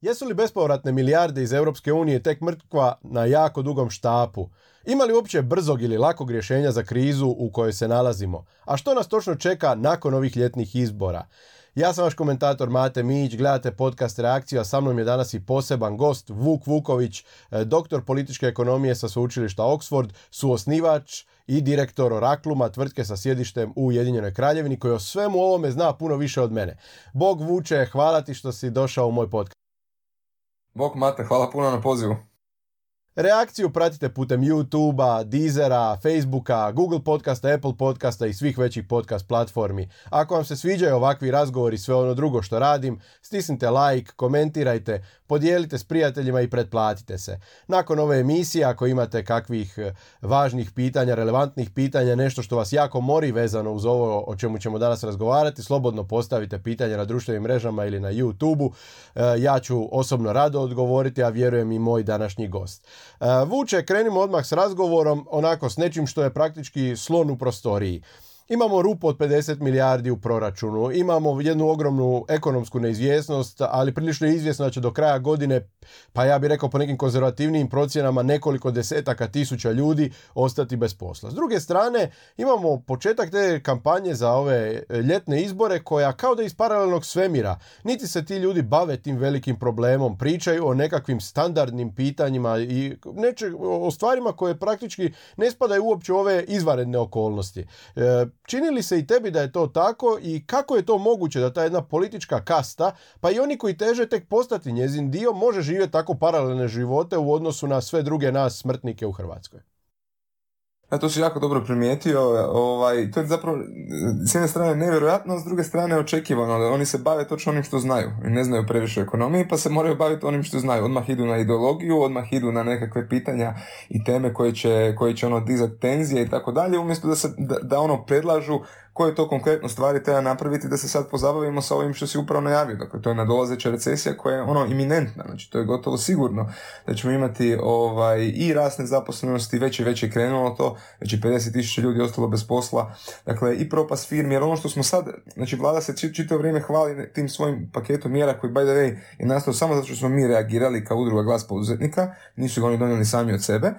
Jesu li bespovratne milijarde iz Europske unije tek mrkva na jako dugom štapu? Ima li uopće brzog ili lakog rješenja za krizu u kojoj se nalazimo? A što nas točno čeka nakon ovih ljetnih izbora? Ja sam vaš komentator Mate Mić, gledate podcast Reakciju, a sa mnom je danas i poseban gost Vuk Vuković, e, doktor političke ekonomije sa sveučilišta Oxford, suosnivač i direktor Orakluma, tvrtke sa sjedištem u Ujedinjenoj Kraljevini, koji o svemu ovome zna puno više od mene. Bog Vuče, hvala ti što si došao u moj podcast. Bog Mate, hvala puno na pozivu. Reakciju pratite putem YouTube-a, Deezera, Facebooka, Google podcasta, Apple podcasta i svih većih podcast platformi. Ako vam se sviđaju ovakvi razgovori i sve ono drugo što radim, stisnite like, komentirajte, podijelite s prijateljima i pretplatite se. Nakon ove emisije, ako imate kakvih eh, važnih pitanja, relevantnih pitanja, nešto što vas jako mori vezano uz ovo o čemu ćemo danas razgovarati, slobodno postavite pitanje na društvenim mrežama ili na YouTube-u. Eh, ja ću osobno rado odgovoriti, a vjerujem i moj današnji gost. Eh, Vuče, krenimo odmah s razgovorom, onako s nečim što je praktički slon u prostoriji. Imamo rupu od 50 milijardi u proračunu, imamo jednu ogromnu ekonomsku neizvjesnost, ali prilično je izvjesno da će do kraja godine, pa ja bih rekao po nekim konzervativnijim procjenama, nekoliko desetaka tisuća ljudi ostati bez posla. S druge strane, imamo početak te kampanje za ove ljetne izbore koja kao da iz paralelnog svemira. Niti se ti ljudi bave tim velikim problemom, pričaju o nekakvim standardnim pitanjima i neče, o stvarima koje praktički ne spadaju uopće u ove izvanredne okolnosti. E, Čini li se i tebi da je to tako i kako je to moguće da ta jedna politička kasta, pa i oni koji teže tek postati njezin dio, može živjeti tako paralelne živote u odnosu na sve druge nas smrtnike u Hrvatskoj? Ja, to si jako dobro primijetio. Ovaj, to je zapravo s jedne strane nevjerojatno, s druge strane očekivano. Oni se bave točno onim što znaju. I ne znaju previše ekonomije, pa se moraju baviti onim što znaju. Odmah idu na ideologiju, odmah idu na nekakve pitanja i teme koje će, koje će ono dizati tenzije i tako dalje, umjesto da, se, da, da ono predlažu koje to konkretno stvari treba napraviti da se sad pozabavimo sa ovim što si upravo najavio. Dakle, to je nadolazeća recesija koja je ono iminentna, znači to je gotovo sigurno da ćemo imati ovaj, i rast nezaposlenosti, već i već je krenulo to, već je 50 tisuća ljudi ostalo bez posla, dakle i propast firmi, jer ono što smo sad, znači vlada se čitavo vrijeme hvali tim svojim paketom mjera koji by the way je nastao samo zato što smo mi reagirali kao udruga glas poduzetnika, nisu ga oni donijeli sami od sebe,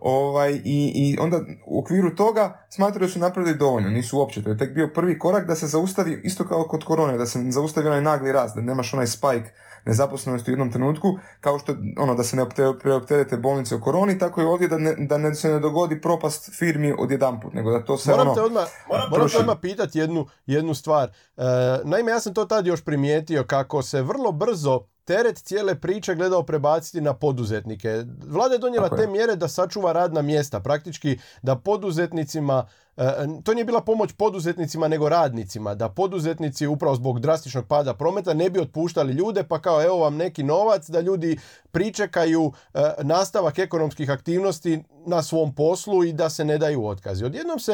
ovaj, i, i onda u okviru toga smatraju da su napravili dovoljno, nisu uopće, to je tek bio prvi korak da se zaustavi, isto kao kod korone, da se zaustavi onaj nagli rast, da nemaš onaj spike nezaposlenosti u jednom trenutku, kao što ono da se ne preopterete bolnice u koroni, tako i ovdje da, ne, da ne, se ne dogodi propast firmi odjedanput, nego da to se moram ono... Te odmah, moram te odmah pitati jednu, jednu stvar. E, naime, ja sam to tad još primijetio kako se vrlo brzo teret cijele priče gledao prebaciti na poduzetnike. Vlada je donijela te mjere da sačuva radna mjesta, praktički da poduzetnicima e, to nije bila pomoć poduzetnicima nego radnicima, da poduzetnici upravo zbog drastičnog pada prometa ne bi otpuštali ljude pa kao evo vam neki novac da ljudi pričekaju e, nastavak ekonomskih aktivnosti na svom poslu i da se ne daju otkazi. Odjednom se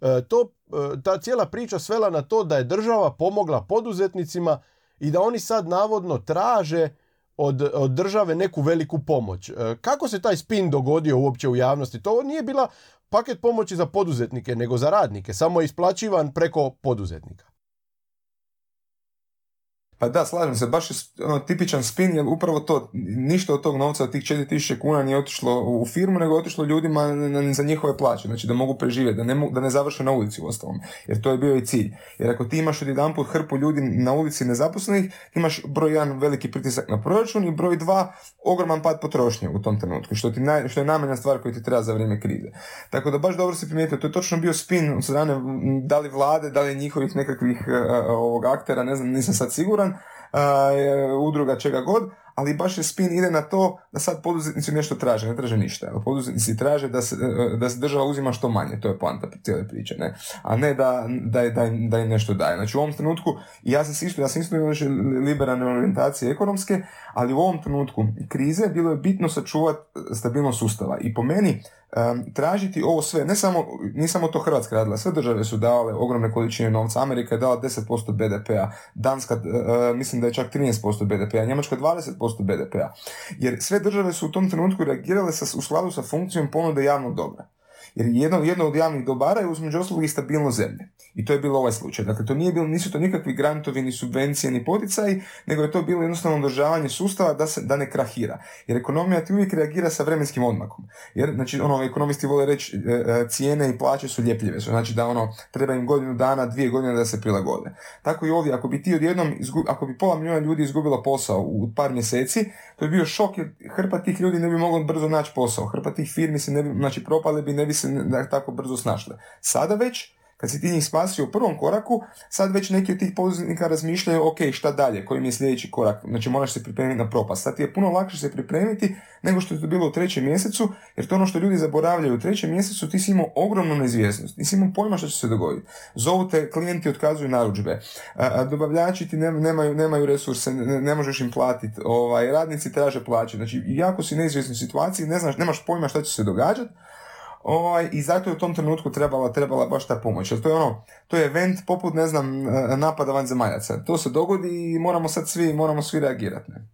e, to, ta cijela priča svela na to da je država pomogla poduzetnicima i da oni sad navodno traže od, od države neku veliku pomoć. E, kako se taj spin dogodio uopće u javnosti? To nije bila paket pomoći za poduzetnike, nego za radnike, samo je isplaćivan preko poduzetnika. Pa da, slažem se, baš je ono, tipičan spin, jer upravo to, ništa od tog novca, od tih 4000 kuna nije otišlo u firmu, nego otišlo ljudima za njihove plaće, znači da mogu preživjeti, da ne, da ne završe na ulici u ostalom, jer to je bio i cilj. Jer ako ti imaš jedan put hrpu ljudi na ulici nezaposlenih, imaš broj jedan veliki pritisak na proračun i broj dva ogroman pad potrošnje u tom trenutku, što, ti naj, što je najmanja stvar koju ti treba za vrijeme krize. Tako da baš dobro se primijetio, to je točno bio spin od strane da li vlade, da li njihovih nekakvih uh, ovog aktera, ne znam, nisam sad siguran, udruga čega god, ali baš je spin ide na to da sad poduzetnici nešto traže, ne traže ništa. Poduzetnici traže da se, da se država uzima što manje, to je poanta cijele priče, ne? a ne da, da, da, da im nešto daje. Znači u ovom trenutku, ja sam isto, ja sam isto liberalne orijentacije ekonomske, ali u ovom trenutku krize bilo je bitno sačuvati stabilnost sustava i po meni um, tražiti ovo sve, ne samo, nije samo to Hrvatska radila, sve države su dale ogromne količine novca, Amerika je dala 10% BDP-a, Danska uh, mislim da je čak 13% BDP-a, Njemačka 20% BDP-a, jer sve države su u tom trenutku reagirale sa, u skladu sa funkcijom ponude javnog dobra. Jer jedno, jedno od javnih dobara je uzmeđu ostalog i stabilnost zemlje. I to je bilo ovaj slučaj. Dakle, to nije bilo, nisu to nikakvi grantovi, ni subvencije, ni poticaji, nego je to bilo jednostavno održavanje sustava da, se, da ne krahira. Jer ekonomija ti uvijek reagira sa vremenskim odmakom. Jer, znači, ono, ekonomisti vole reći, e, e, cijene i plaće su ljepljive. Znači da ono, treba im godinu dana, dvije godine da se prilagode. Tako i ovdje, ako bi ti odjednom, ako bi pola milijuna ljudi izgubilo posao u par mjeseci, to bi bio šok jer hrpa tih ljudi ne bi moglo brzo naći posao. Hrpa tih firmi se ne bi, znači propale bi, ne bi se tako brzo snašle. Sada već, kad si ti njih spasio u prvom koraku, sad već neki od tih poduzetnika razmišljaju, ok, šta dalje, koji mi je sljedeći korak, znači moraš se pripremiti na propast. Sad ti je puno lakše se pripremiti nego što je to bilo u trećem mjesecu, jer to ono što ljudi zaboravljaju u trećem mjesecu, ti si imao ogromnu neizvjesnost, nisi imao pojma što će se dogoditi. Zovu te, klijenti otkazuju narudžbe, dobavljači ti nemaju, nemaju resurse, ne, možeš im platiti, ovaj, radnici traže plaće, znači jako si neizvjesnoj situaciji, ne znaš, nemaš pojma što će se događati, Ovaj, I zato je u tom trenutku trebala, trebala baš ta pomoć. Jer to je ono, to je event poput, ne znam, napada vanzemaljaca. To se dogodi i moramo sad svi, moramo svi reagirati. Ne?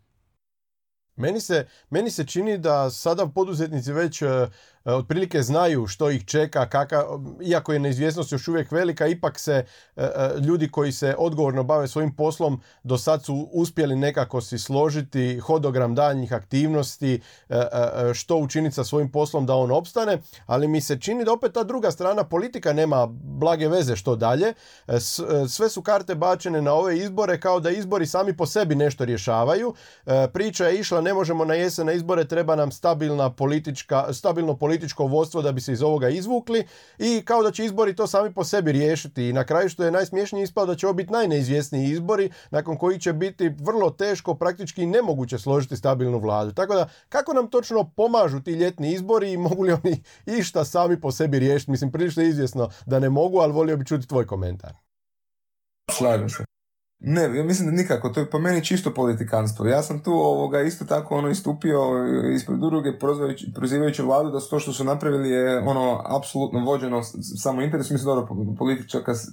Meni se, meni se čini da sada poduzetnici već E, otprilike znaju što ih čeka, kaka, iako je neizvjesnost još uvijek velika, ipak se e, e, ljudi koji se odgovorno bave svojim poslom do sad su uspjeli nekako si složiti hodogram daljnjih aktivnosti, što učiniti sa svojim poslom da on opstane, ali mi se čini da opet ta druga strana politika nema blage veze što dalje. Sve su karte bačene na ove izbore kao da izbori sami po sebi nešto rješavaju. Priča je išla, ne možemo na jesen na izbore, treba nam stabilna politička, stabilno političko političko vodstvo da bi se iz ovoga izvukli i kao da će izbori to sami po sebi riješiti i na kraju što je najsmješnije ispalo da će ovo biti najneizvjesniji izbori nakon koji će biti vrlo teško, praktički nemoguće složiti stabilnu vladu. Tako da kako nam točno pomažu ti ljetni izbori i mogu li oni išta sami po sebi riješiti? Mislim, prilično je izvjesno da ne mogu, ali volio bi čuti tvoj komentar. Slažem se. Ne, ja mislim da nikako, to je po meni čisto politikanstvo. Ja sam tu ovoga isto tako ono istupio ispred udruge prozivajući vladu da to što su napravili je ono apsolutno vođeno samo interesom. Mislim dobro,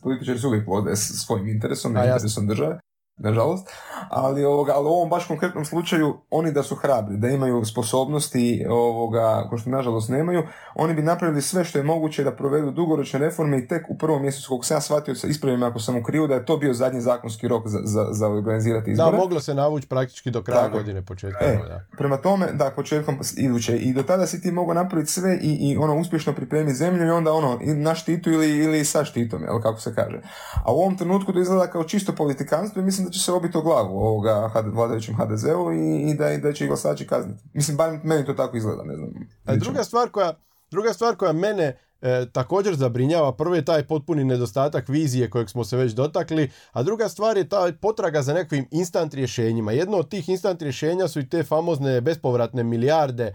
političari su uvijek vode svojim interesom, ne interesom države nažalost, ali, ovoga, ali u ovom baš konkretnom slučaju oni da su hrabri, da imaju sposobnosti ovoga, ko što nažalost nemaju, oni bi napravili sve što je moguće da provedu dugoročne reforme i tek u prvom mjesecu, koliko sam ja shvatio, sa ispravim ako sam u krivu, da je to bio zadnji zakonski rok za, za, za organizirati izbore. Da, moglo se navući praktički do kraja godine početka. E, da. Prema tome, da, početkom iduće. I do tada si ti mogu napraviti sve i, i ono uspješno pripremiti zemlju i onda ono, na štitu ili, ili sa štitom, jel, kako se kaže. A u ovom trenutku to izgleda kao čisto politikanstvo i mislim da će se obiti o glavu ovoga vladajućem HDZ-u i, i da, i da će ih glasači kazniti. Mislim, bar meni to tako izgleda, ne znam. A druga stvar koja, druga stvar koja mene e, također zabrinjava. Prvo je taj potpuni nedostatak vizije kojeg smo se već dotakli, a druga stvar je ta potraga za nekakvim instant rješenjima. Jedno od tih instant rješenja su i te famozne bespovratne milijarde e,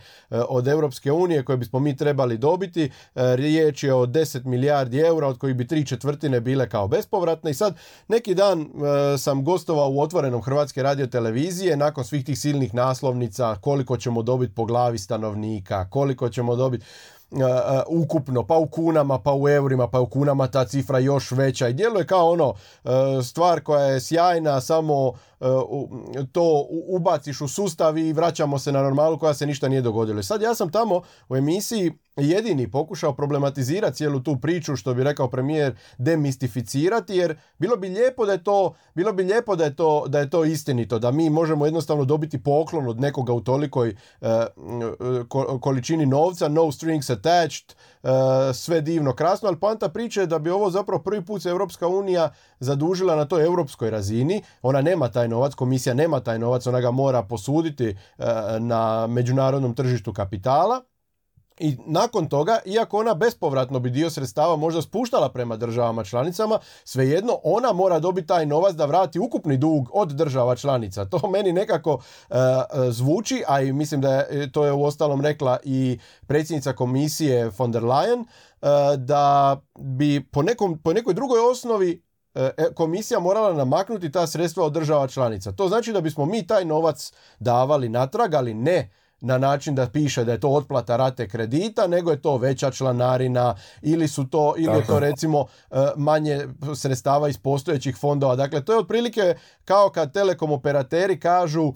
od Europske unije koje bismo mi trebali dobiti. E, riječ je o 10 milijardi eura od kojih bi tri četvrtine bile kao bespovratne i sad neki dan e, sam gostovao u otvorenom Hrvatske radio televizije nakon svih tih silnih naslovnica koliko ćemo dobiti po glavi stanovnika, koliko ćemo dobiti ukupno, pa u kunama, pa u eurima, pa u kunama ta cifra još veća i djeluje kao ono stvar koja je sjajna, samo to ubaciš u sustav i vraćamo se na normalu koja se ništa nije dogodilo. Sad ja sam tamo u emisiji jedini pokušao problematizirati cijelu tu priču, što bi rekao premijer, demistificirati, jer bilo bi lijepo da je to, bilo bi lijepo da je to, da je to istinito, da mi možemo jednostavno dobiti poklon od nekoga u tolikoj uh, količini novca, no strings attached, sve divno, krasno, ali panta priče je da bi ovo zapravo prvi put se Europska unija zadužila na toj europskoj razini, ona nema taj novac, komisija nema taj novac, ona ga mora posuditi na međunarodnom tržištu kapitala, i nakon toga, iako ona bespovratno bi dio sredstava možda spuštala prema državama članicama, svejedno ona mora dobiti taj novac da vrati ukupni dug od država članica. To meni nekako e, zvuči, a i mislim da je, to je u ostalom rekla i predsjednica komisije von der Leyen, e, da bi po, nekom, po nekoj drugoj osnovi e, komisija morala namaknuti ta sredstva od država članica. To znači da bismo mi taj novac davali natrag, ali ne na način da piše da je to otplata rate kredita, nego je to veća članarina ili su to ili je to recimo e, manje sredstava iz postojećih fondova. Dakle, to je otprilike kao kad telekom operateri kažu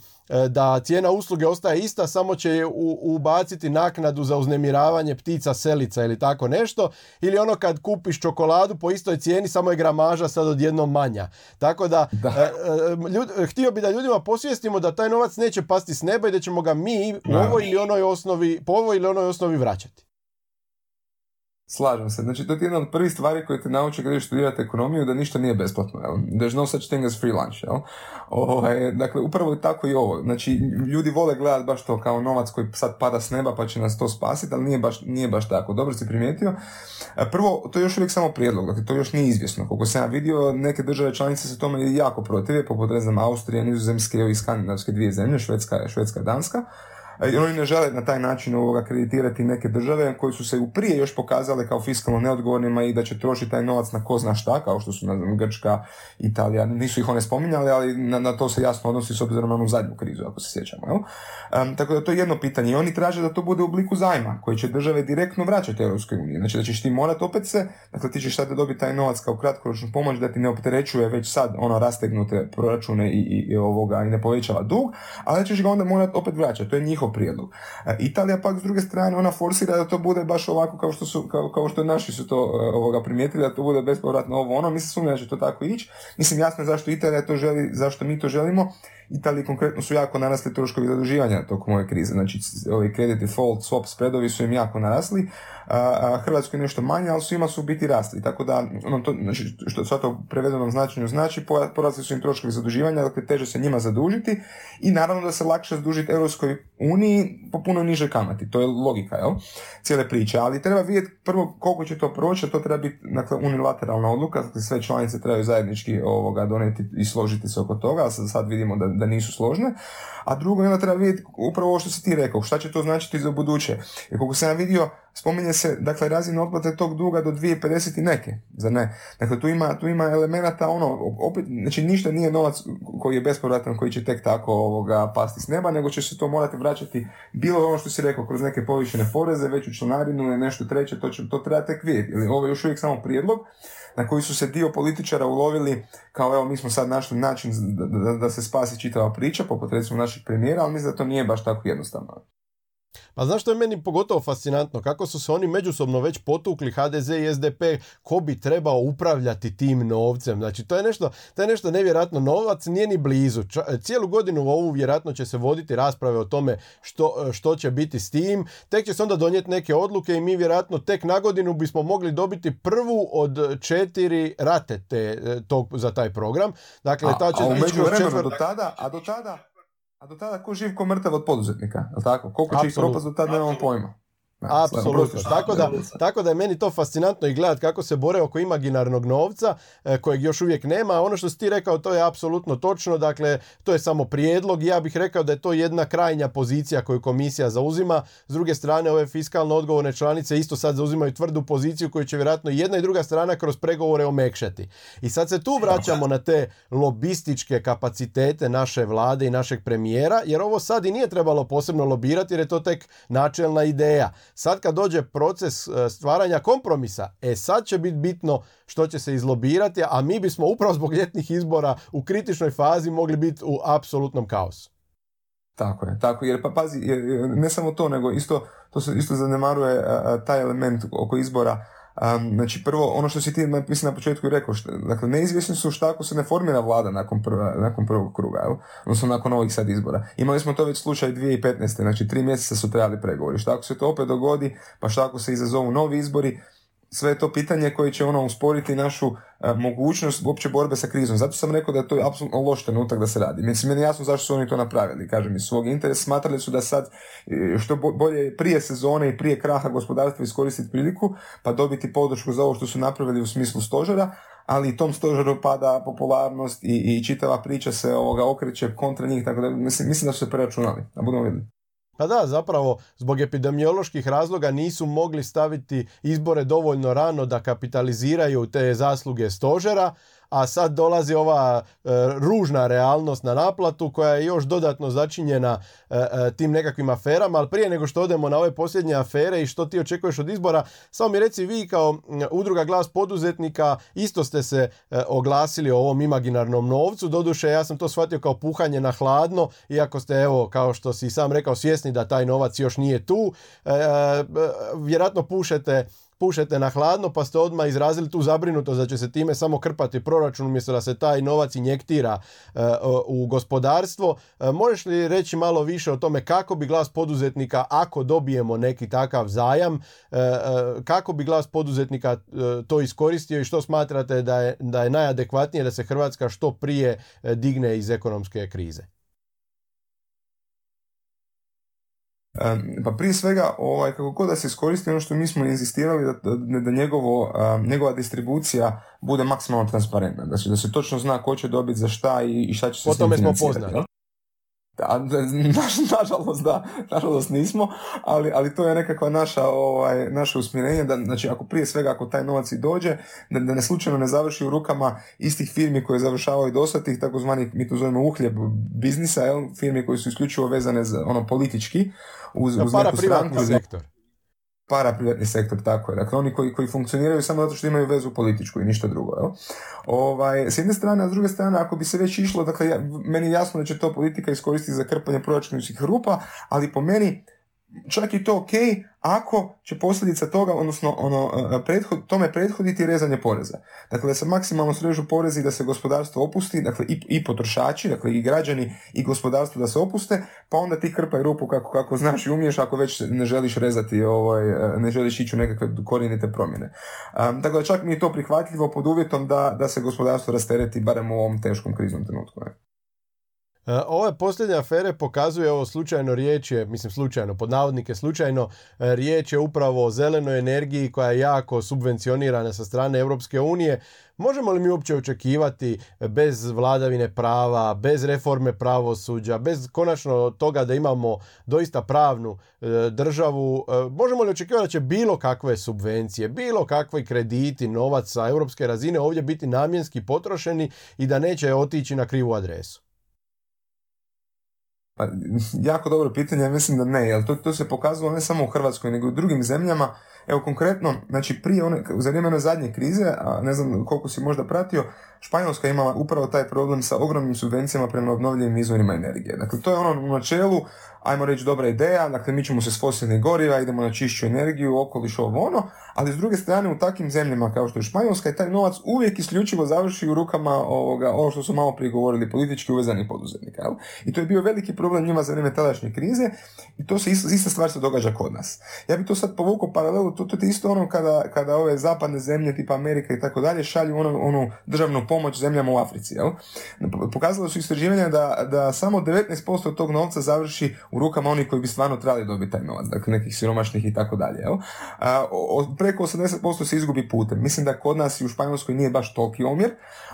da cijena usluge ostaje ista, samo će ubaciti naknadu za uznemiravanje ptica selica ili tako nešto, ili ono kad kupiš čokoladu po istoj cijeni, samo je gramaža sad odjednom manja. Tako da, da. E, e, htio bi da ljudima posvijestimo da taj novac neće pasti s neba i da ćemo ga mi u ovoj ili onoj osnovi, po ovoj ili onoj osnovi vraćati. Slažem se. Znači, to je jedna od prvih stvari koje te nauče kad ideš studirati ekonomiju, da ništa nije besplatno. Jel? There's no such thing as free lunch. Jel? Ovaj, dakle, upravo je tako i ovo. Znači, ljudi vole gledati baš to kao novac koji sad pada s neba pa će nas to spasiti, ali nije baš, nije baš tako. Dobro si primijetio. Prvo, to je još uvijek samo prijedlog, dakle, to još nije izvjesno. Koliko sam ja vidio, neke države članice se tome jako protive, poput, ne znam, Austrije, Nizozemske i skandinavske dvije zemlje, Švedska, Švedska Danska. I oni ne žele na taj način ovoga kreditirati neke države koje su se u prije još pokazale kao fiskalno neodgovornima i da će trošiti taj novac na ko zna šta, kao što su na Grčka, Italija, nisu ih one spominjali, ali na, na to se jasno odnosi s obzirom na onu zadnju krizu, ako se sjećamo. Jel? tako da to je jedno pitanje. I oni traže da to bude u obliku zajma, koji će države direktno vraćati Europskoj uniji. Znači da ćeš ti morati opet se, dakle ti ćeš sada dobiti taj novac kao kratkoročnu pomoć da ti ne opterećuje već sad ono rastegnute proračune i, i, i ovoga i ne povećava dug, ali ćeš ga onda morati opet vraćati. To je njihov prijedlog. E, Italija pak s druge strane ona forsira da to bude baš ovako kao što su kao, kao što naši su to e, ovoga primijetili da to bude bespovratno ovo ono. Mislim sumnjam da će to tako ići. Mislim jasno je zašto Italija to želi, zašto mi to želimo. Italiji konkretno su jako narasli troškovi zaduživanja tokom ove krize. Znači, ovi credit default, swap spreadovi su im jako narasli Hrvatskoj nešto manje, ali svima su biti rasli. Tako da, ono, to, znači, što sad to u prevedenom značenju znači, porasli su im troškovi zaduživanja, dakle teže se njima zadužiti i naravno da se lakše zadužiti Europskoj uniji po puno nižoj kamati. To je logika, jel? Cijele priče. Ali treba vidjeti prvo koliko će to proći, to treba biti dakle, unilateralna odluka, dakle sve članice trebaju zajednički ovoga donijeti i složiti se oko toga, a sad vidimo da, da nisu složne. A drugo, onda treba vidjeti upravo ovo što si ti rekao, šta će to značiti za buduće. Jer koliko sam ja vidio, spominje se, dakle, razina otplate tog duga do 2050 i neke, za ne? Dakle, tu ima, tu ima elemenata, ono, opet, znači ništa nije novac koji je bespovratan, koji će tek tako ovoga pasti s neba, nego će se to morati vraćati bilo ono što si rekao, kroz neke povišene poreze, veću članarinu ili nešto treće, to, će, to treba tek vidjeti. Ili ovo je još uvijek samo prijedlog, na koji su se dio političara ulovili kao evo mi smo sad našli način da, da, da se spasi čitava priča, poput recimo naših premijera, ali mislim da to nije baš tako jednostavno. Pa znaš što je meni pogotovo fascinantno? Kako su se oni međusobno već potukli, HDZ i SDP, ko bi trebao upravljati tim novcem? Znači, to je nešto, to je nešto nevjerojatno. Novac nije ni blizu. cijelu godinu u ovu vjerojatno će se voditi rasprave o tome što, što će biti s tim. Tek će se onda donijeti neke odluke i mi vjerojatno tek na godinu bismo mogli dobiti prvu od četiri rate te, tog, za taj program. Dakle, ta će a, a do tada, a do tada А до тада кој живко мртев од подузетника, е така? Колку ќе ih пропаст до тада немам појма. Apsolutno. Tako da, tako da je meni to fascinantno i gledati kako se bore oko imaginarnog novca e, kojeg još uvijek nema. Ono što si ti rekao to je apsolutno točno. Dakle, to je samo prijedlog ja bih rekao da je to jedna krajnja pozicija koju komisija zauzima. S druge strane, ove fiskalno odgovorne članice isto sad zauzimaju tvrdu poziciju koju će vjerojatno jedna i druga strana kroz pregovore omekšati. I sad se tu vraćamo na te lobističke kapacitete naše vlade i našeg premijera, jer ovo sad i nije trebalo posebno lobirati jer je to tek načelna ideja. Sad kad dođe proces e, stvaranja kompromisa, e sad će biti bitno što će se izlobirati, a mi bismo upravo zbog ljetnih izbora u kritičnoj fazi mogli biti u apsolutnom kaosu. Tako je, tako jer pa pazi, ne samo to, nego isto, to se isto zanemaruje taj element oko izbora Um, znači prvo, ono što si ti mislim na početku rekao, što, dakle neizvjesni su šta ako se ne formira vlada nakon, prva, nakon prvog kruga, jel? odnosno nakon ovih sad izbora. Imali smo to već slučaj 2015. Znači tri mjeseca su trebali pregovori. Šta ako se to opet dogodi, pa šta ako se izazovu novi izbori, sve je to pitanje koje će ono usporiti našu e, mogućnost uopće borbe sa krizom. Zato sam rekao da je to apsolutno loš trenutak da se radi. Mislim, meni jasno zašto su oni to napravili. Kažem, iz svog interesa smatrali su da sad e, što bolje prije sezone i prije kraha gospodarstva iskoristiti priliku pa dobiti podršku za ovo što su napravili u smislu stožera, ali tom stožeru pada popularnost i, i čitava priča se ovoga okreće kontra njih, tako da mislim, mislim da su se preračunali, da budemo vidjeli. Pa da, zapravo zbog epidemioloških razloga nisu mogli staviti izbore dovoljno rano da kapitaliziraju te zasluge stožera, a sad dolazi ova e, ružna realnost na naplatu koja je još dodatno začinjena e, e, tim nekakvim aferama, ali prije nego što odemo na ove posljednje afere i što ti očekuješ od izbora, samo mi reci vi kao udruga glas poduzetnika isto ste se oglasili o ovom imaginarnom novcu, doduše ja sam to shvatio kao puhanje na hladno, iako ste evo kao što si sam rekao svjesni da taj novac još nije tu, vjerojatno pušete pušete na hladno pa ste odmah izrazili tu zabrinutost da će se time samo krpati proračun umjesto da se taj novac injektira e, u gospodarstvo. E, možeš li reći malo više o tome kako bi glas poduzetnika ako dobijemo neki takav zajam, e, kako bi glas poduzetnika to iskoristio i što smatrate da je, da je najadekvatnije da se Hrvatska što prije digne iz ekonomske krize? Pa prije svega, ovaj, kako god da se iskoristi ono što mi smo inzistirali da, da njegovo, njegova distribucija bude maksimalno transparentna. Znači da se točno zna ko će dobiti za šta i, i šta će se po tome smo poznali. Da, nažalost da, nažalost nismo, ali, ali to je nekakva naša, ovaj, naše usmjerenje, da, znači ako prije svega ako taj novac i dođe, da, da ne slučajno ne završi u rukama istih firmi koje završavaju dosta tih takozvanih, mi to zovemo uhljeb biznisa, jel, firmi koji su isključivo vezane za ono politički, uz, uz neku stranku. sektor paraprivatni sektor, tako je. Dakle, oni koji, koji funkcioniraju samo zato što imaju vezu političku i ništa drugo. Jel? Ovaj, s jedne strane, a s druge strane, ako bi se već išlo, dakle, ja, meni je jasno da će to politika iskoristiti za krpanje proračunskih rupa, ali po meni čak i to ok ako će posljedica toga, odnosno ono, e, prethod, tome prethoditi rezanje poreza. Dakle, da se maksimalno srežu porezi da se gospodarstvo opusti, dakle i, i potrošači, dakle i građani i gospodarstvo da se opuste, pa onda ti krpaj rupu kako, kako znaš i umiješ ako već ne želiš rezati, ovaj, e, ne želiš ići u nekakve korijenite promjene. Um, dakle, čak mi je to prihvatljivo pod uvjetom da, da se gospodarstvo rastereti barem u ovom teškom kriznom trenutku. E, ove posljednje afere pokazuje ovo slučajno riječ je, mislim slučajno, pod navodnike slučajno, e, riječ je upravo o zelenoj energiji koja je jako subvencionirana sa strane Europske unije. Možemo li mi uopće očekivati bez vladavine prava, bez reforme pravosuđa, bez konačno toga da imamo doista pravnu e, državu, možemo li očekivati da će bilo kakve subvencije, bilo kakvi krediti, novac sa europske razine ovdje biti namjenski potrošeni i da neće otići na krivu adresu? Pa, jako dobro pitanje, mislim da ne, jer to, to se pokazalo ne samo u Hrvatskoj, nego i u drugim zemljama. Evo konkretno, znači prije one, za vrijeme one zadnje krize, a ne znam koliko si možda pratio, Španjolska imala upravo taj problem sa ogromnim subvencijama prema obnovljivim izvorima energije. Dakle, to je ono u načelu, ajmo reći dobra ideja, dakle mi ćemo se s fosilnih goriva, idemo na čišću energiju, okoliš, ovo ono, ali s druge strane u takvim zemljama kao što je Španjolska i taj novac uvijek isključivo završi u rukama ovoga, ovo što su malo prije govorili, politički uvezanih poduzetnika. Jel? I to je bio veliki problem njima za vrijeme tadašnje krize i to se isto, ista stvar se događa kod nas. Ja bih to sad povukao paralelu, to, to isto ono kada, kada ove zapadne zemlje tipa Amerika i tako dalje šalju onu, onu državnu pomoć zemljama u Africi. Jel? Pokazalo su istraživanja da, da samo 19% tog novca završi u rukama onih koji bi stvarno trebali dobiti taj novac, dakle nekih siromašnih i tako dalje. Preko 80% se izgubi putem. Mislim da kod nas i u Španjolskoj nije baš toliki omjer,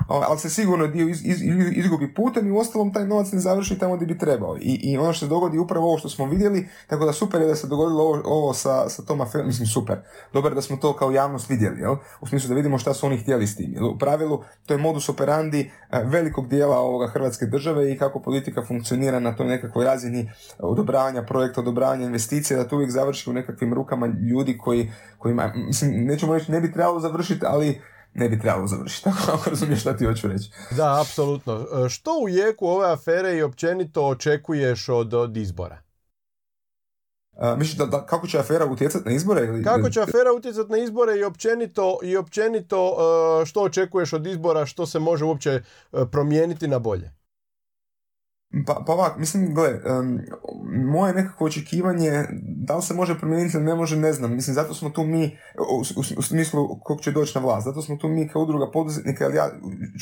ali se sigurno dio iz, iz, izgubi putem i u ostalom taj novac ne završi tamo gdje bi trebao. I, I ono što se dogodi upravo ovo što smo vidjeli, tako da super je da se dogodilo ovo, ovo sa, sa tom aferom, mislim super. Dobro da smo to kao javnost vidjeli, jel? u smislu da vidimo šta su oni htjeli s tim. U pravilu to je modus operandi e, velikog dijela ovoga Hrvatske države i kako politika funkcionira na toj nekakvoj razini odobravanja projekta, odobravanja investicija, da to uvijek završi u nekakvim rukama ljudi koji, kojima, mislim, nećemo reći ne bi trebalo završiti, ali ne bi trebalo završiti, ako razumiješ šta ti hoću reći. Da, apsolutno. E, što u jeku ove afere i općenito očekuješ od, od izbora? Uh, da, da, kako će afera utjecati na izbore? Ili... Kako će afera utjecati na izbore i općenito, i općenito uh, što očekuješ od izbora, što se može uopće uh, promijeniti na bolje? Pa, pa ovak, mislim, gle, um, moje nekako očekivanje, da li se može promijeniti ili ne može, ne znam. Mislim, zato smo tu mi, u, u, u smislu kog će doći na vlast, zato smo tu mi kao udruga poduzetnika, ali ja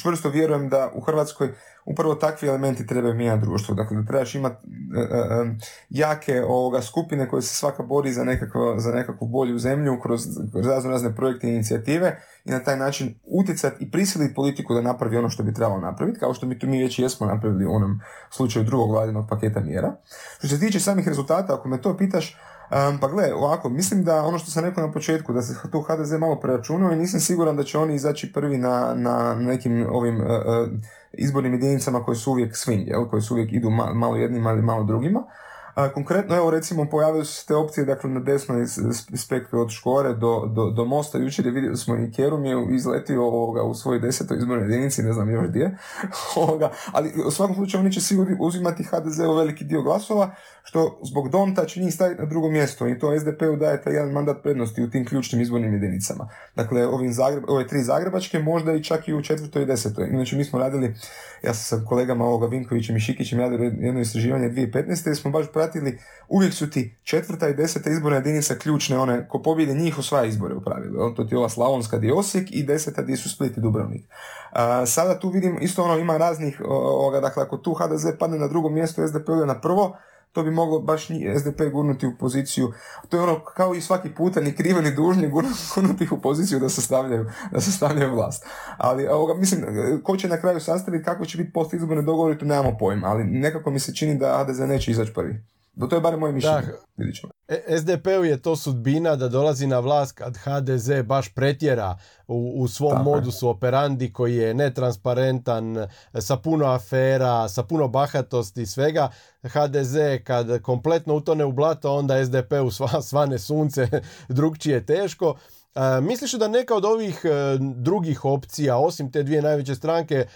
čvrsto vjerujem da u Hrvatskoj upravo takvi elementi trebaju mijenjati društvo. Dakle, da trebaš imati uh, uh, jake ovoga, skupine koje se svaka bori za, nekako, za nekakvu bolju zemlju kroz, razne razne projekte i inicijative i na taj način utjecati i prisiliti politiku da napravi ono što bi trebalo napraviti, kao što mi tu mi već jesmo napravili u onom slučaju drugog vladinog paketa mjera. Što se tiče samih rezultata, ako me to pitaš, pa gle, ovako, mislim da ono što sam rekao na početku, da se tu HDZ malo preračunao i nisam siguran da će oni izaći prvi na, na nekim ovim uh, izbornim jedinicama koje su uvijek swing, jel? koje su uvijek idu malo jednima ili malo drugima. A, konkretno, evo recimo, pojavile su se te opcije dakle, na desnoj spektru od Škore do, do, do Mosta. Jučer je vidio smo i Kerum je izletio ovoga, u svojoj desetoj izbornoj jedinici, ne znam još gdje. ovoga, ali u svakom slučaju oni će sigurno uzimati HDZ u veliki dio glasova, što zbog Donta će njih staviti na drugo mjesto i to SDP-u daje taj jedan mandat prednosti u tim ključnim izbornim jedinicama. Dakle, ovim Zagreb, ove tri zagrebačke, možda i čak i u četvrtoj i desetoj. Inače, mi smo radili, ja sam sa kolegama ovoga Vinkovićem i Šikićem radili jedno istraživanje 2015. i smo baš pratili, uvijek su ti četvrta i deseta izborna jedinica ključne, one ko pobjede njih osvaja izbore u pravilu. To ti je ova Slavonska di Osijek i deseta di su Split i Dubrovnik. A, sada tu vidim, isto ono ima raznih, ovoga, dakle ako tu HDZ padne na drugo mjesto, SDP na prvo, to bi moglo baš SDP gurnuti u poziciju, to je ono kao i svaki puta, ni krivo ni dužni gurnuti ih u poziciju da sastavljaju, da sastavljaju vlast. Ali ovoga, mislim, ko će na kraju sastaviti, kako će biti post izborne dogovori, to nemamo pojma, ali nekako mi se čini da HDZ neće izaći prvi. Do to je bar moje mišljenje. E, SDP-u je to sudbina da dolazi na vlast kad HDZ baš pretjera u, u svom Tako modusu operandi koji je netransparentan, sa puno afera, sa puno bahatosti i svega. HDZ kad kompletno utone u blato, onda SDP-u sva, svane sunce, drugčije teško. E, misliš da neka od ovih e, drugih opcija, osim te dvije najveće stranke, e,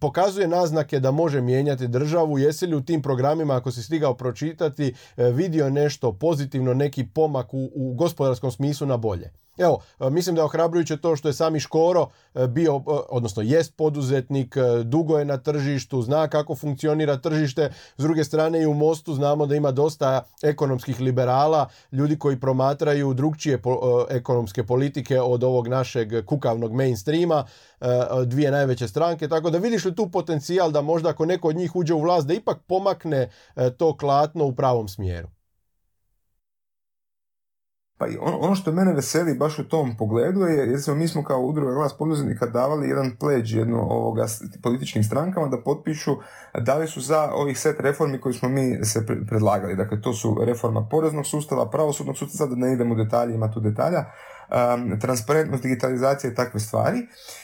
pokazuje naznake da može mijenjati državu? Jesi li u tim programima, ako si stigao pročitati, vidio nešto pozitivno, neki pomak u gospodarskom smislu na bolje? Evo, e, mislim da je ohrabrujuće to što je sami Škoro e, bio, e, odnosno jest poduzetnik, dugo je na tržištu, zna kako funkcionira tržište. S druge strane i u Mostu znamo da ima dosta ekonomskih liberala, ljudi koji promatraju drugčije ekonomske politike od ovog našeg kukavnog mainstreama, dvije najveće stranke. Tako da vidiš li tu potencijal da možda ako neko od njih uđe u vlast da ipak pomakne to klatno u pravom smjeru? Pa i ono, ono što mene veseli baš u tom pogledu je, jer mi smo kao udruga glas poduzetnika davali jedan pleđ jedno ovoga političkim strankama da potpišu da li su za ovih set reformi koji smo mi se predlagali. Dakle, to su reforma poreznog sustava, pravosudnog sustava, da ne idemo u detalje, ima tu detalja, um, transparentnost, digitalizacija i takve stvari.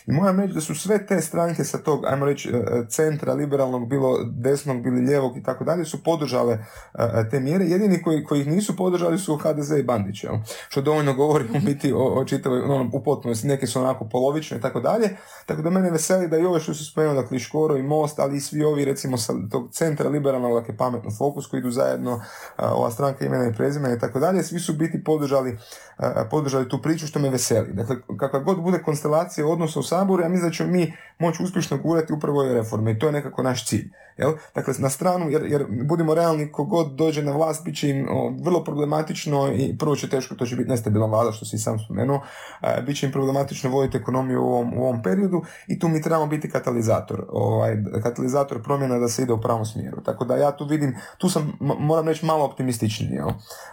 I moram reći da su sve te stranke sa tog, ajmo reći, e, centra, liberalnog, bilo desnog, bilo lijevog i tako dalje, su podržale uh, te mjere. Jedini koji, koji ih nisu podržali su HDZ i Bandić, jel? što dovoljno govori u biti o, o čitavoj, ono, u potpunosti, neke su onako polovične i tako dalje. Tako da mene veseli da i ove što su spomenuli, dakle Škoro i Most, ali i svi ovi recimo sa tog centra liberalnog, dakle pametno fokus koji idu zajedno, uh, ova stranka imena i prezimena i tako dalje, svi su biti podržali, uh, podržali tu priču priču što me veseli. Dakle, kakva god bude konstelacija odnosa u Saboru, ja mislim da ćemo mi moći uspješno gurati upravo ove reforme i to je nekako naš cilj. Jel? Dakle, na stranu, jer, jer budimo realni, kogod dođe na vlast, bit će im vrlo problematično i prvo će teško, to će biti nestabilna vlada, što si sam spomenuo, e, bit će im problematično voditi ekonomiju u ovom, u ovom periodu i tu mi trebamo biti katalizator, ovaj, katalizator promjena da se ide u pravom smjeru. Tako da ja tu vidim, tu sam, moram reći, malo optimističniji, jel?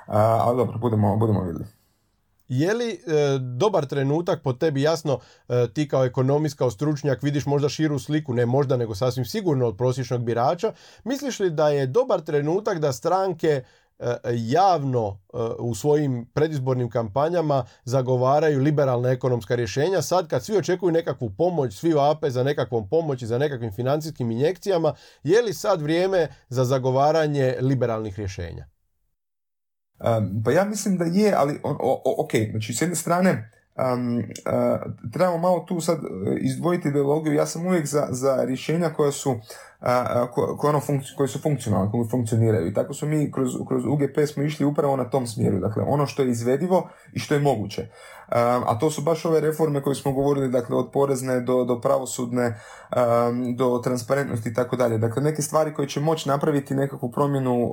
ali dobro, budemo, budemo vidjeli. Je li e, dobar trenutak po tebi jasno e, ti kao ekonomist, kao stručnjak vidiš možda širu sliku, ne možda nego sasvim sigurno od prosječnog birača, misliš li da je dobar trenutak da stranke e, javno u svojim predizbornim kampanjama zagovaraju liberalna ekonomska rješenja. Sad kad svi očekuju nekakvu pomoć, svi vape za nekakvom pomoći, za nekakvim financijskim injekcijama, je li sad vrijeme za zagovaranje liberalnih rješenja? Pa ja mislim da je, ali ok, znači s jedne strane um, trebamo malo tu sad e, izdvojiti ideologiju. Ja sam uvijek za, za rješenja koja su, uh, koje, ono koje su funkcionalne, koje funkcioniraju. I tako su mi kroz, kroz UGP smo išli upravo na tom smjeru. Dakle, ono što je izvedivo i što je moguće. a to su baš ove reforme koje smo govorili, dakle, od porezne do, do pravosudne, do transparentnosti i tako dalje. Dakle, neke stvari koje će moći napraviti nekakvu promjenu,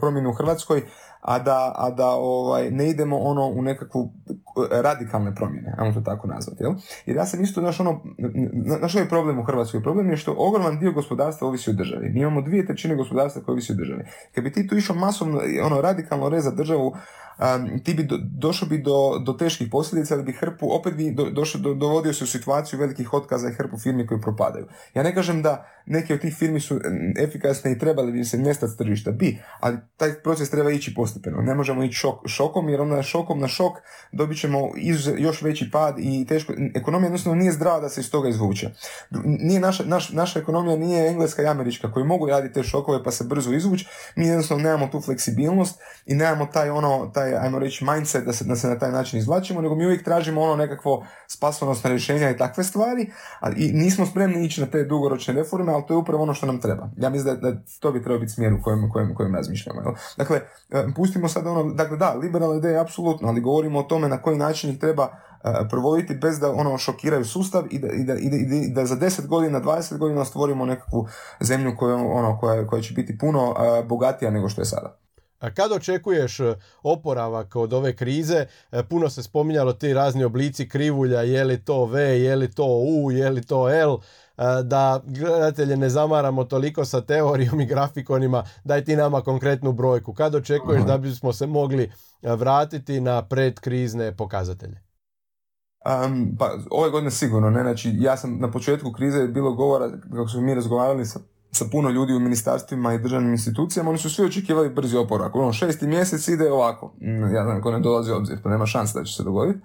promjenu u Hrvatskoj, a da, a da ovaj, ne idemo ono u nekakvu radikalne promjene, ajmo to tako nazvati. Jel? Jer ja sam isto, znaš, ono, znaš ovaj problem u Hrvatskoj? Problem je što ogroman dio gospodarstva ovisi o državi. Mi imamo dvije trećine gospodarstva koje ovisi o državi. Kad bi ti tu išao masovno, ono, radikalno reza državu, ti bi došao bi do, do teških posljedica, ali bi hrpu, opet bi do, došao, do, dovodio se u situaciju velikih otkaza i hrpu firmi koji propadaju. Ja ne kažem da neke od tih firmi su efikasne i trebali bi se nestati s tržišta, bi, ali taj proces treba ići postepeno. Ne možemo ići šok, šokom, jer onda šokom na šok dobit ćemo još veći pad i teško, ekonomija jednostavno nije zdrava da se iz toga izvuče. Nije naša, naš, naša ekonomija nije engleska i američka koji mogu raditi te šokove pa se brzo izvući, mi jednostavno nemamo tu fleksibilnost i nemamo taj ono, taj, ajmo reći, mindset da se, da se na taj način izvlačimo, nego mi uvijek tražimo ono nekakvo spasonosno rješenja i takve stvari, a, i nismo spremni ići na te dugoročne reforme, ali to je upravo ono što nam treba. Ja mislim da, da to bi trebao biti smjer u kojem, kojem, kojem razmišljamo. Jel? Dakle, e, pustimo sad ono, dakle da, liberalna ideja apsolutno, ali govorimo o tome na koji način ih treba e, provoditi bez da ono šokiraju sustav i da, i da, i da, za 10 godina, 20 godina stvorimo nekakvu zemlju koja, ono, koja, koja će biti puno e, bogatija nego što je sada. Kad očekuješ oporavak od ove krize, puno se spominjalo ti razni oblici krivulja, je li to V, je li to U, je li to L, da gledatelje ne zamaramo toliko sa teorijom i grafikonima, daj ti nama konkretnu brojku. Kad očekuješ da bismo se mogli vratiti na predkrizne pokazatelje? Um, pa ove godine sigurno ne, znači ja sam na početku krize bilo govora kako smo mi razgovarali sa, sa puno ljudi u ministarstvima i državnim institucijama, oni su svi očekivali brzi oporak. Ono šesti mjesec ide ovako, mm, ja znam ko ne dolazi obzir, to nema šanse da će se dogoditi.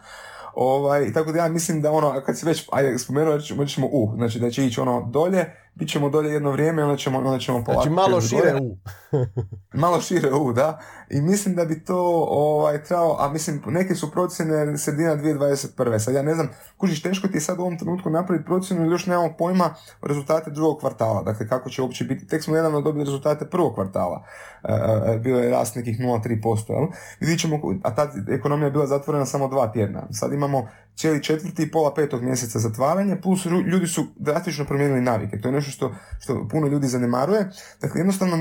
Ovaj, tako da ja mislim da ono, kad si već, ajde, spomenuo, ćemo u, znači da će ići ono dolje, bit ćemo dolje jedno vrijeme, onda ćemo, onda ćemo polako. Znači malo šire u. malo šire u, da. I mislim da bi to ovaj, trebalo, a mislim, neke su procjene sredina 2021. Sad ja ne znam, kužiš, teško ti je sad u ovom trenutku napraviti procjenu ili još nemamo pojma rezultate drugog kvartala. Dakle, kako će uopće biti. Tek smo nedavno dobili rezultate prvog kvartala. E, e, e bio je rast nekih 0,3%. Jel? Vidjet ćemo, a ta ekonomija je bila zatvorena samo dva tjedna. Sad imamo cijeli četvrti i pola petog mjeseca zatvaranje, plus ljudi su drastično promijenili navike. To je nešto što, što puno ljudi zanemaruje. Dakle, jednostavno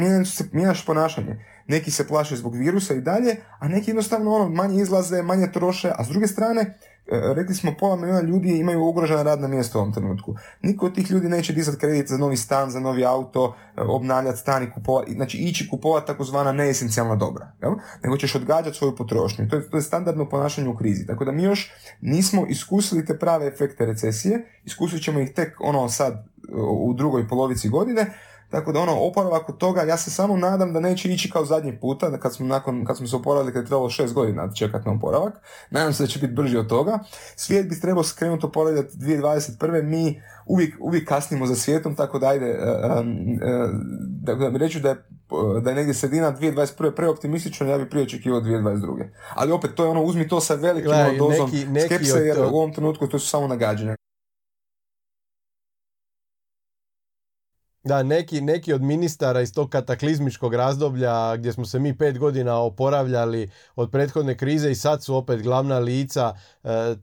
mijenjaš ponašanje. Neki se plaše zbog virusa i dalje, a neki jednostavno ono, manje izlaze, manje troše, a s druge strane, E, rekli smo pola milijuna ljudi imaju ugrožena radna mjesta u ovom trenutku. Niko od tih ljudi neće dizati kredit za novi stan, za novi auto, e, obnavljati stan i kupovati, znači ići kupovati takozvana neesencijalna dobra, jel? nego ćeš odgađati svoju potrošnju. To je, to je standardno ponašanje u krizi. Tako da mi još nismo iskusili te prave efekte recesije, iskusit ćemo ih tek ono sad u drugoj polovici godine, tako da ono, oporavak od toga, ja se samo nadam da neće ići kao zadnji puta, da kad smo, nakon, kad smo se oporavili, kad je trebalo šest godina čekati na oporavak, nadam se da će biti brži od toga. Svijet bi trebao skrenuti oporavljati 2021. Mi uvijek, uvijek kasnimo za svijetom, tako da ajde, uh, uh, da reću da je, da je negdje sredina 2021. preoptimistično, ja bih prije očekivao 2022. Ali opet, to je ono, uzmi to sa velikim Gledaj, dozom neki, neki skepse, jer u ovom trenutku to su samo nagađanja. Da, neki, neki od ministara iz tog kataklizmičkog razdoblja gdje smo se mi pet godina oporavljali od prethodne krize i sad su opet glavna lica e,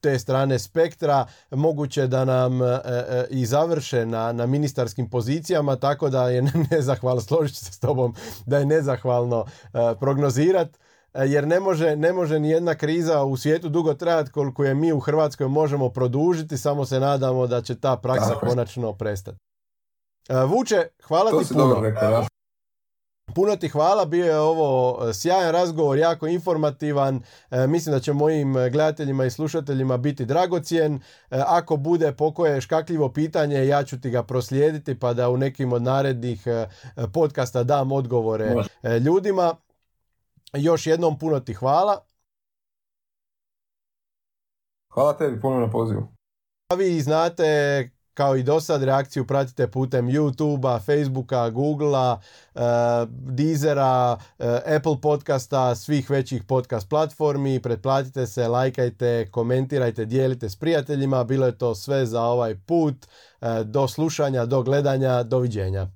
te strane spektra, moguće da nam e, e, i završe na, na ministarskim pozicijama, tako da je nezahvalno, složit se s tobom, da je nezahvalno prognozirat jer ne može, ne može ni jedna kriza u svijetu dugo trajati koliko je mi u Hrvatskoj možemo produžiti, samo se nadamo da će ta praksa konačno prestati. E, Vuče, hvala ti puno. Puno ti hvala, bio je ovo e, sjajan razgovor, jako informativan. E, mislim da će mojim gledateljima i slušateljima biti dragocjen. ako bude pokoje škakljivo pitanje, ja ću ti ga proslijediti pa da u nekim od narednih podcasta dam odgovore ljudima. Još jednom puno ti hvala. Hvala tebi puno na pozivu. A vi znate kao i do sad, reakciju pratite putem YouTubea, Facebooka, Googlea, uh, Deezera, uh, Apple podcasta, svih većih podcast platformi. Pretplatite se, lajkajte, komentirajte, dijelite s prijateljima. Bilo je to sve za ovaj put. Uh, do slušanja, do gledanja, doviđenja.